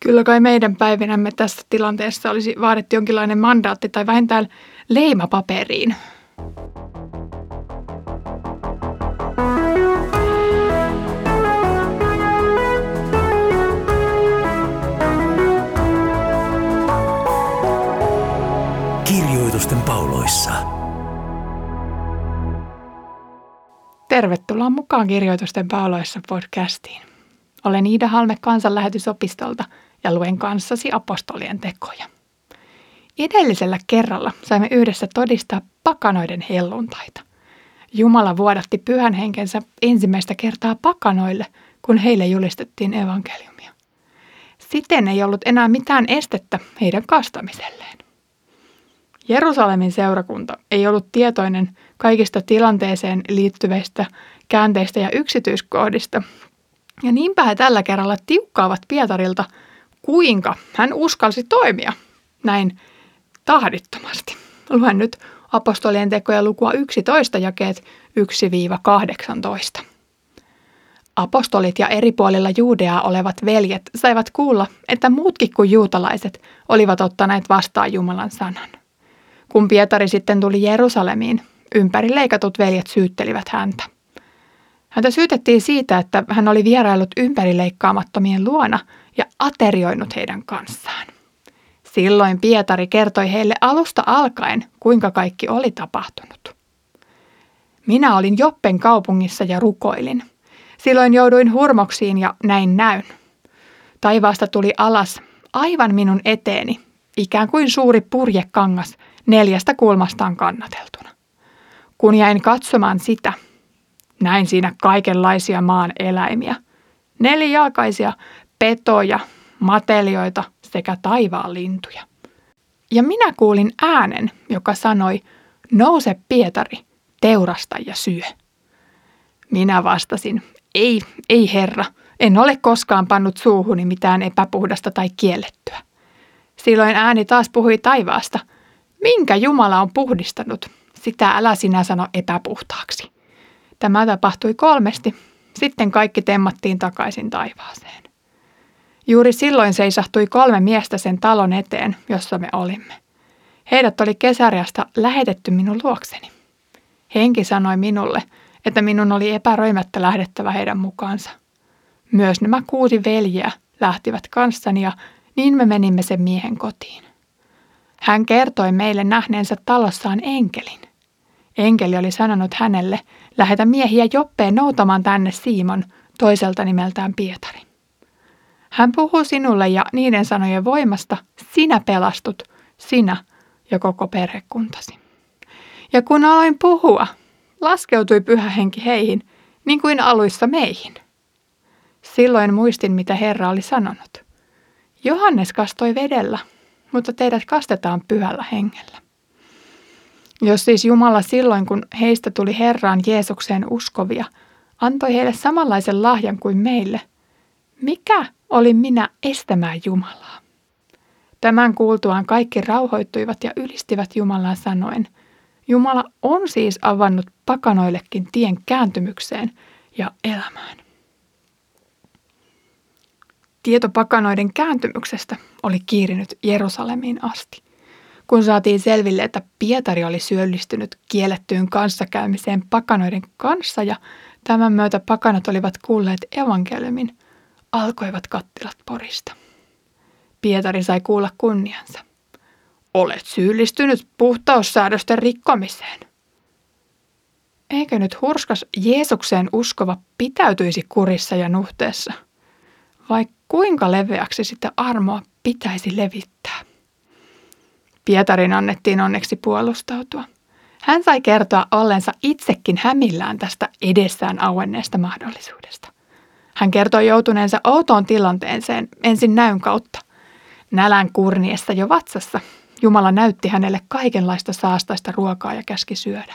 Kyllä kai meidän päivinämme tässä tilanteessa olisi vaadittu jonkinlainen mandaatti tai vähintään leima paperiin. Kirjoitusten pauloissa. Tervetuloa mukaan Kirjoitusten pauloissa podcastiin. Olen Iida Halme kansanlähetysopistolta ja luen kanssasi apostolien tekoja. Edellisellä kerralla saimme yhdessä todistaa pakanoiden helluntaita. Jumala vuodatti pyhän henkensä ensimmäistä kertaa pakanoille, kun heille julistettiin evankeliumia. Siten ei ollut enää mitään estettä heidän kastamiselleen. Jerusalemin seurakunta ei ollut tietoinen kaikista tilanteeseen liittyvistä käänteistä ja yksityiskohdista, ja niinpä he tällä kerralla tiukkaavat Pietarilta, kuinka hän uskalsi toimia näin tahdittomasti. Luen nyt apostolien tekoja lukua 11 jakeet 1-18. Apostolit ja eri puolilla Juudeaa olevat veljet saivat kuulla, että muutkin kuin juutalaiset olivat ottaneet vastaan Jumalan sanan. Kun Pietari sitten tuli Jerusalemiin, ympärileikatut veljet syyttelivät häntä. Häntä syytettiin siitä, että hän oli vierailut ympärileikkaamattomien luona ja aterioinut heidän kanssaan. Silloin Pietari kertoi heille alusta alkaen, kuinka kaikki oli tapahtunut. Minä olin Joppen kaupungissa ja rukoilin. Silloin jouduin hurmoksiin ja näin näyn. Taivaasta tuli alas aivan minun eteeni, ikään kuin suuri purjekangas neljästä kulmastaan kannateltuna. Kun jäin katsomaan sitä, näin siinä kaikenlaisia maan eläimiä. Nelijalkaisia petoja, matelioita sekä taivaan lintuja. Ja minä kuulin äänen, joka sanoi, nouse Pietari, teurasta ja syö. Minä vastasin, ei, ei herra, en ole koskaan pannut suuhuni mitään epäpuhdasta tai kiellettyä. Silloin ääni taas puhui taivaasta, minkä Jumala on puhdistanut, sitä älä sinä sano epäpuhtaaksi. Tämä tapahtui kolmesti, sitten kaikki temmattiin takaisin taivaaseen. Juuri silloin seisahtui kolme miestä sen talon eteen, jossa me olimme. Heidät oli kesäriasta lähetetty minun luokseni. Henki sanoi minulle, että minun oli epäröimättä lähdettävä heidän mukaansa. Myös nämä kuusi veljeä lähtivät kanssani ja niin me menimme sen miehen kotiin. Hän kertoi meille nähneensä talossaan enkelin. Enkeli oli sanonut hänelle, lähetä miehiä Joppeen noutamaan tänne Siimon, toiselta nimeltään Pietari. Hän puhuu sinulle ja niiden sanojen voimasta sinä pelastut, sinä ja koko perhekuntasi. Ja kun aloin puhua, laskeutui pyhä henki heihin, niin kuin aluissa meihin. Silloin muistin, mitä Herra oli sanonut. Johannes kastoi vedellä, mutta teidät kastetaan pyhällä hengellä. Jos siis Jumala silloin, kun heistä tuli Herraan Jeesukseen uskovia, antoi heille samanlaisen lahjan kuin meille, mikä oli minä estämään Jumalaa? Tämän kuultuaan kaikki rauhoittuivat ja ylistivät Jumalaa sanoen, Jumala on siis avannut pakanoillekin tien kääntymykseen ja elämään. Tieto pakanoiden kääntymyksestä oli kiirinyt Jerusalemiin asti kun saatiin selville, että Pietari oli syöllistynyt kiellettyyn kanssakäymiseen pakanoiden kanssa ja tämän myötä pakanat olivat kuulleet evankeliumin, alkoivat kattilat porista. Pietari sai kuulla kunniansa. Olet syyllistynyt puhtaussäädösten rikkomiseen. Eikö nyt hurskas Jeesukseen uskova pitäytyisi kurissa ja nuhteessa? Vai kuinka leveäksi sitä armoa pitäisi levittää? Pietarin annettiin onneksi puolustautua. Hän sai kertoa ollensa itsekin hämillään tästä edessään auenneesta mahdollisuudesta. Hän kertoi joutuneensa outoon tilanteeseen ensin näyn kautta. Nälän kurniessa jo vatsassa Jumala näytti hänelle kaikenlaista saastaista ruokaa ja käski syödä.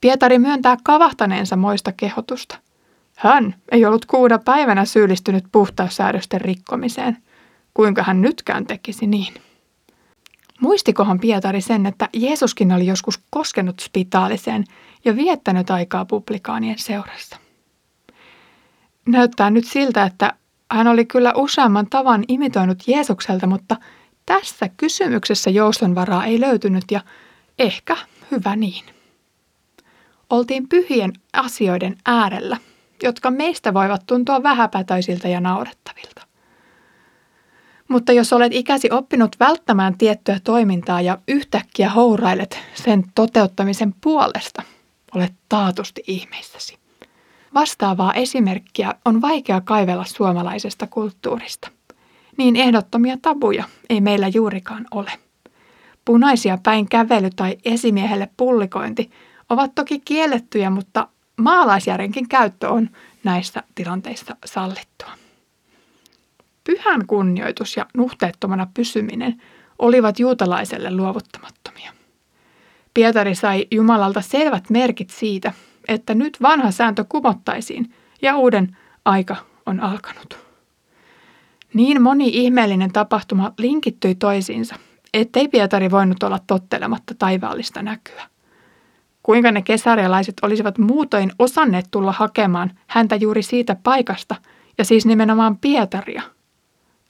Pietari myöntää kavahtaneensa moista kehotusta. Hän ei ollut kuuda päivänä syyllistynyt puhtaussäädösten rikkomiseen. Kuinka hän nytkään tekisi niin? Muistikohan Pietari sen, että Jeesuskin oli joskus koskenut spitaaliseen ja viettänyt aikaa publikaanien seurassa? Näyttää nyt siltä, että hän oli kyllä useamman tavan imitoinut Jeesukselta, mutta tässä kysymyksessä joustonvaraa ei löytynyt ja ehkä hyvä niin. Oltiin pyhien asioiden äärellä, jotka meistä voivat tuntua vähäpätöisiltä ja naurettavilta. Mutta jos olet ikäsi oppinut välttämään tiettyä toimintaa ja yhtäkkiä hourailet sen toteuttamisen puolesta, olet taatusti ihmeissäsi. Vastaavaa esimerkkiä on vaikea kaivella suomalaisesta kulttuurista. Niin ehdottomia tabuja ei meillä juurikaan ole. Punaisia päin kävely tai esimiehelle pullikointi ovat toki kiellettyjä, mutta maalaisjärjenkin käyttö on näissä tilanteissa sallittua. Pyhän kunnioitus ja nuhteettomana pysyminen olivat juutalaiselle luovuttamattomia. Pietari sai Jumalalta selvät merkit siitä, että nyt vanha sääntö kumottaisiin ja uuden aika on alkanut. Niin moni ihmeellinen tapahtuma linkittyi toisiinsa, ettei Pietari voinut olla tottelematta taivaallista näkyä. Kuinka ne kesarialaiset olisivat muutoin osanneet tulla hakemaan häntä juuri siitä paikasta, ja siis nimenomaan Pietaria,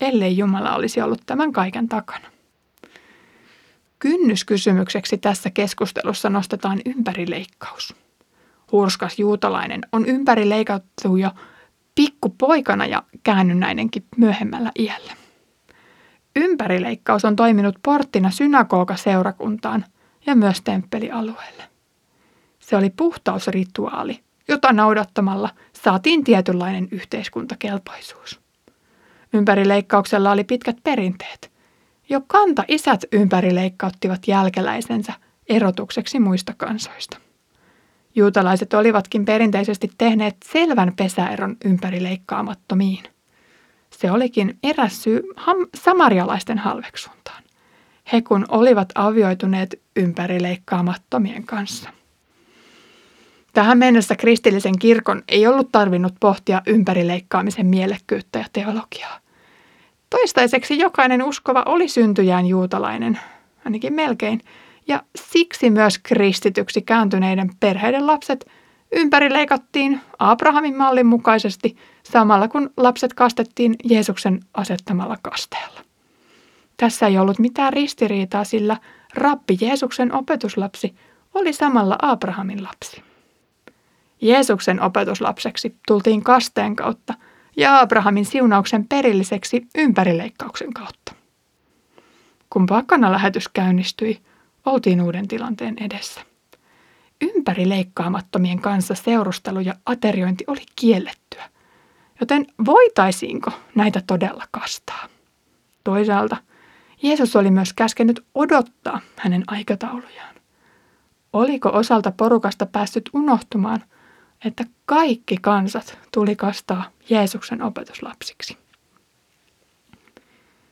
ellei Jumala olisi ollut tämän kaiken takana. Kynnyskysymykseksi tässä keskustelussa nostetaan ympärileikkaus. Hurskas juutalainen on ympärileikattu jo pikkupoikana ja käännynnäinenkin myöhemmällä iällä. Ympärileikkaus on toiminut porttina synagoga-seurakuntaan ja myös temppelialueelle. Se oli puhtausrituaali, jota noudattamalla saatiin tietynlainen yhteiskuntakelpoisuus. Ympärileikkauksella oli pitkät perinteet. Jo kanta isät ympärileikkauttivat jälkeläisensä erotukseksi muista kansoista. Juutalaiset olivatkin perinteisesti tehneet selvän pesäeron ympärileikkaamattomiin. Se olikin eräs syy ham- samarialaisten halveksuntaan. He kun olivat avioituneet ympärileikkaamattomien kanssa. Tähän mennessä kristillisen kirkon ei ollut tarvinnut pohtia ympärileikkaamisen mielekkyyttä ja teologiaa. Toistaiseksi jokainen uskova oli syntyjään juutalainen, ainakin melkein, ja siksi myös kristityksi kääntyneiden perheiden lapset ympärileikattiin Abrahamin mallin mukaisesti samalla kun lapset kastettiin Jeesuksen asettamalla kasteella. Tässä ei ollut mitään ristiriitaa, sillä rappi Jeesuksen opetuslapsi oli samalla Abrahamin lapsi. Jeesuksen opetuslapseksi tultiin kasteen kautta ja Abrahamin siunauksen perilliseksi ympärileikkauksen kautta. Kun pakana lähetys käynnistyi, oltiin uuden tilanteen edessä. Ympärileikkaamattomien kanssa seurustelu ja ateriointi oli kiellettyä, joten voitaisiinko näitä todella kastaa? Toisaalta Jeesus oli myös käskenyt odottaa hänen aikataulujaan. Oliko osalta porukasta päässyt unohtumaan – että kaikki kansat tuli kastaa Jeesuksen opetuslapsiksi.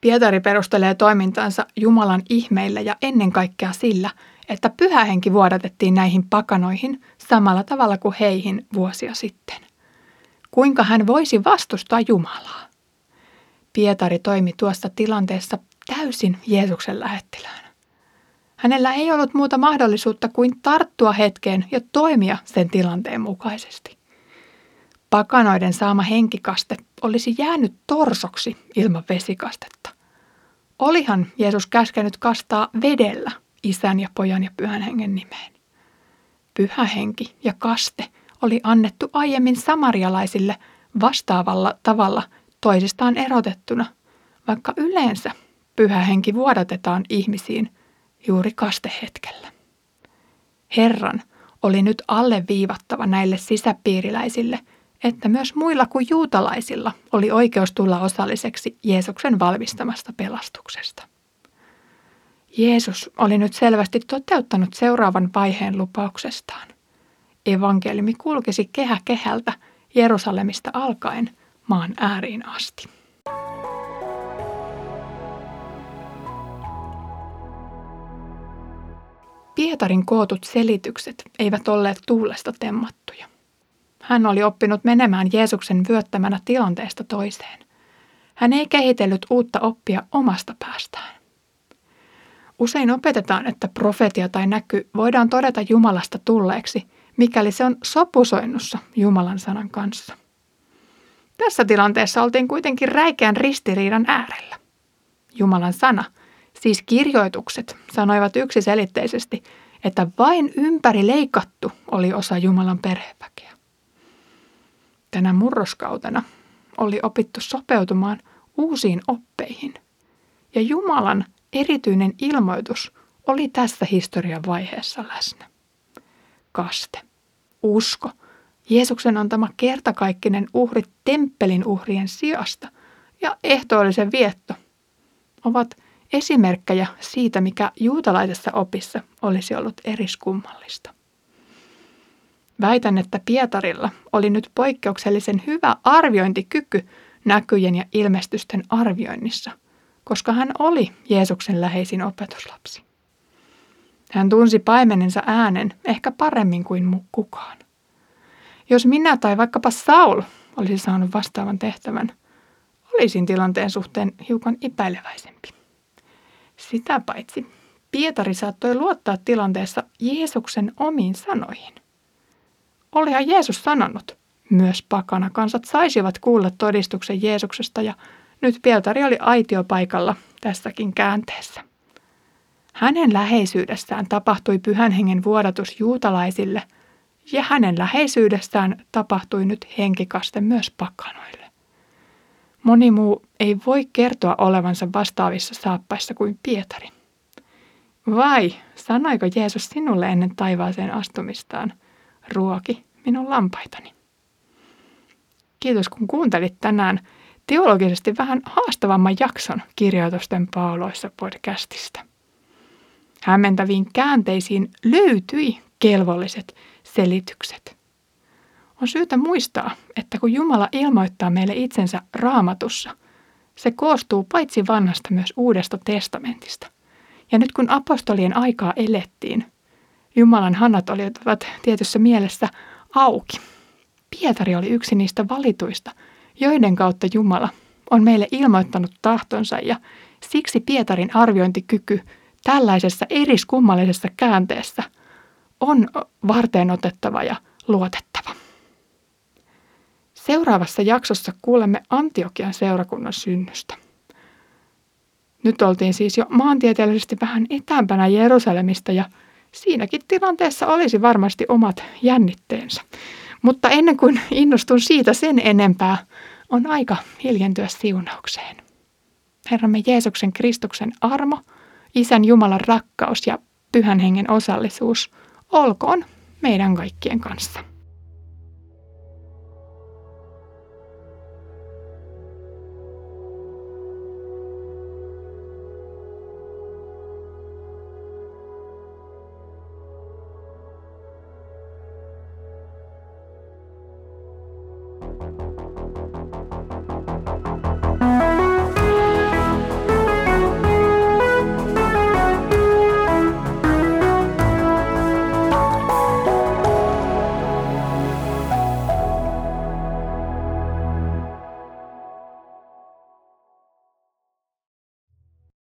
Pietari perustelee toimintansa Jumalan ihmeillä ja ennen kaikkea sillä, että pyhähenki vuodatettiin näihin pakanoihin samalla tavalla kuin heihin vuosia sitten. Kuinka hän voisi vastustaa Jumalaa? Pietari toimi tuossa tilanteessa täysin Jeesuksen lähettiläänä. Hänellä ei ollut muuta mahdollisuutta kuin tarttua hetkeen ja toimia sen tilanteen mukaisesti. Pakanoiden saama henkikaste olisi jäänyt torsoksi ilman vesikastetta. Olihan Jeesus käskenyt kastaa vedellä isän ja pojan ja pyhän hengen nimeen. Pyhä henki ja kaste oli annettu aiemmin samarialaisille vastaavalla tavalla toisistaan erotettuna, vaikka yleensä pyhä henki vuodatetaan ihmisiin – juuri kastehetkellä. Herran oli nyt alleviivattava näille sisäpiiriläisille, että myös muilla kuin juutalaisilla oli oikeus tulla osalliseksi Jeesuksen valmistamasta pelastuksesta. Jeesus oli nyt selvästi toteuttanut seuraavan vaiheen lupauksestaan. Evankeliumi kulkisi kehä kehältä Jerusalemista alkaen maan ääriin asti. Pietarin kootut selitykset eivät olleet tuulesta temmattuja. Hän oli oppinut menemään Jeesuksen vyöttämänä tilanteesta toiseen. Hän ei kehitellyt uutta oppia omasta päästään. Usein opetetaan, että profetia tai näky voidaan todeta Jumalasta tulleeksi, mikäli se on sopusoinnussa Jumalan sanan kanssa. Tässä tilanteessa oltiin kuitenkin räikeän ristiriidan äärellä. Jumalan sana, siis kirjoitukset, sanoivat yksiselitteisesti, että vain ympäri leikattu oli osa Jumalan perheväkeä. Tänä murroskautena oli opittu sopeutumaan uusiin oppeihin, ja Jumalan erityinen ilmoitus oli tässä historian vaiheessa läsnä. Kaste, usko, Jeesuksen antama kertakaikkinen uhri temppelin uhrien sijasta ja ehtoollisen vietto ovat esimerkkejä siitä, mikä juutalaisessa opissa olisi ollut eriskummallista. Väitän, että Pietarilla oli nyt poikkeuksellisen hyvä arviointikyky näkyjen ja ilmestysten arvioinnissa, koska hän oli Jeesuksen läheisin opetuslapsi. Hän tunsi paimenensa äänen ehkä paremmin kuin kukaan. Jos minä tai vaikkapa Saul olisi saanut vastaavan tehtävän, olisin tilanteen suhteen hiukan epäileväisempi. Sitä paitsi Pietari saattoi luottaa tilanteessa Jeesuksen omiin sanoihin. Olihan Jeesus sanonut, myös pakana kansat saisivat kuulla todistuksen Jeesuksesta ja nyt Pietari oli aitiopaikalla tässäkin käänteessä. Hänen läheisyydessään tapahtui pyhän hengen vuodatus juutalaisille ja hänen läheisyydessään tapahtui nyt henkikaste myös pakanoille. Moni muu ei voi kertoa olevansa vastaavissa saappaissa kuin Pietari. Vai sanoiko Jeesus sinulle ennen taivaaseen astumistaan, ruoki minun lampaitani? Kiitos kun kuuntelit tänään teologisesti vähän haastavamman jakson kirjoitusten pauloissa podcastista. Hämmentäviin käänteisiin löytyi kelvolliset selitykset. On syytä muistaa, että kun Jumala ilmoittaa meille itsensä raamatussa, se koostuu paitsi vanhasta myös uudesta testamentista. Ja nyt kun apostolien aikaa elettiin, Jumalan hanat olivat tietyssä mielessä auki. Pietari oli yksi niistä valituista, joiden kautta Jumala on meille ilmoittanut tahtonsa ja siksi Pietarin arviointikyky tällaisessa eriskummallisessa käänteessä on varteen otettava ja luotettava. Seuraavassa jaksossa kuulemme Antiokian seurakunnan synnystä. Nyt oltiin siis jo maantieteellisesti vähän etäämpänä Jerusalemista ja siinäkin tilanteessa olisi varmasti omat jännitteensä. Mutta ennen kuin innostun siitä sen enempää, on aika hiljentyä siunaukseen. Herramme Jeesuksen Kristuksen armo, Isän Jumalan rakkaus ja Pyhän Hengen osallisuus olkoon meidän kaikkien kanssa.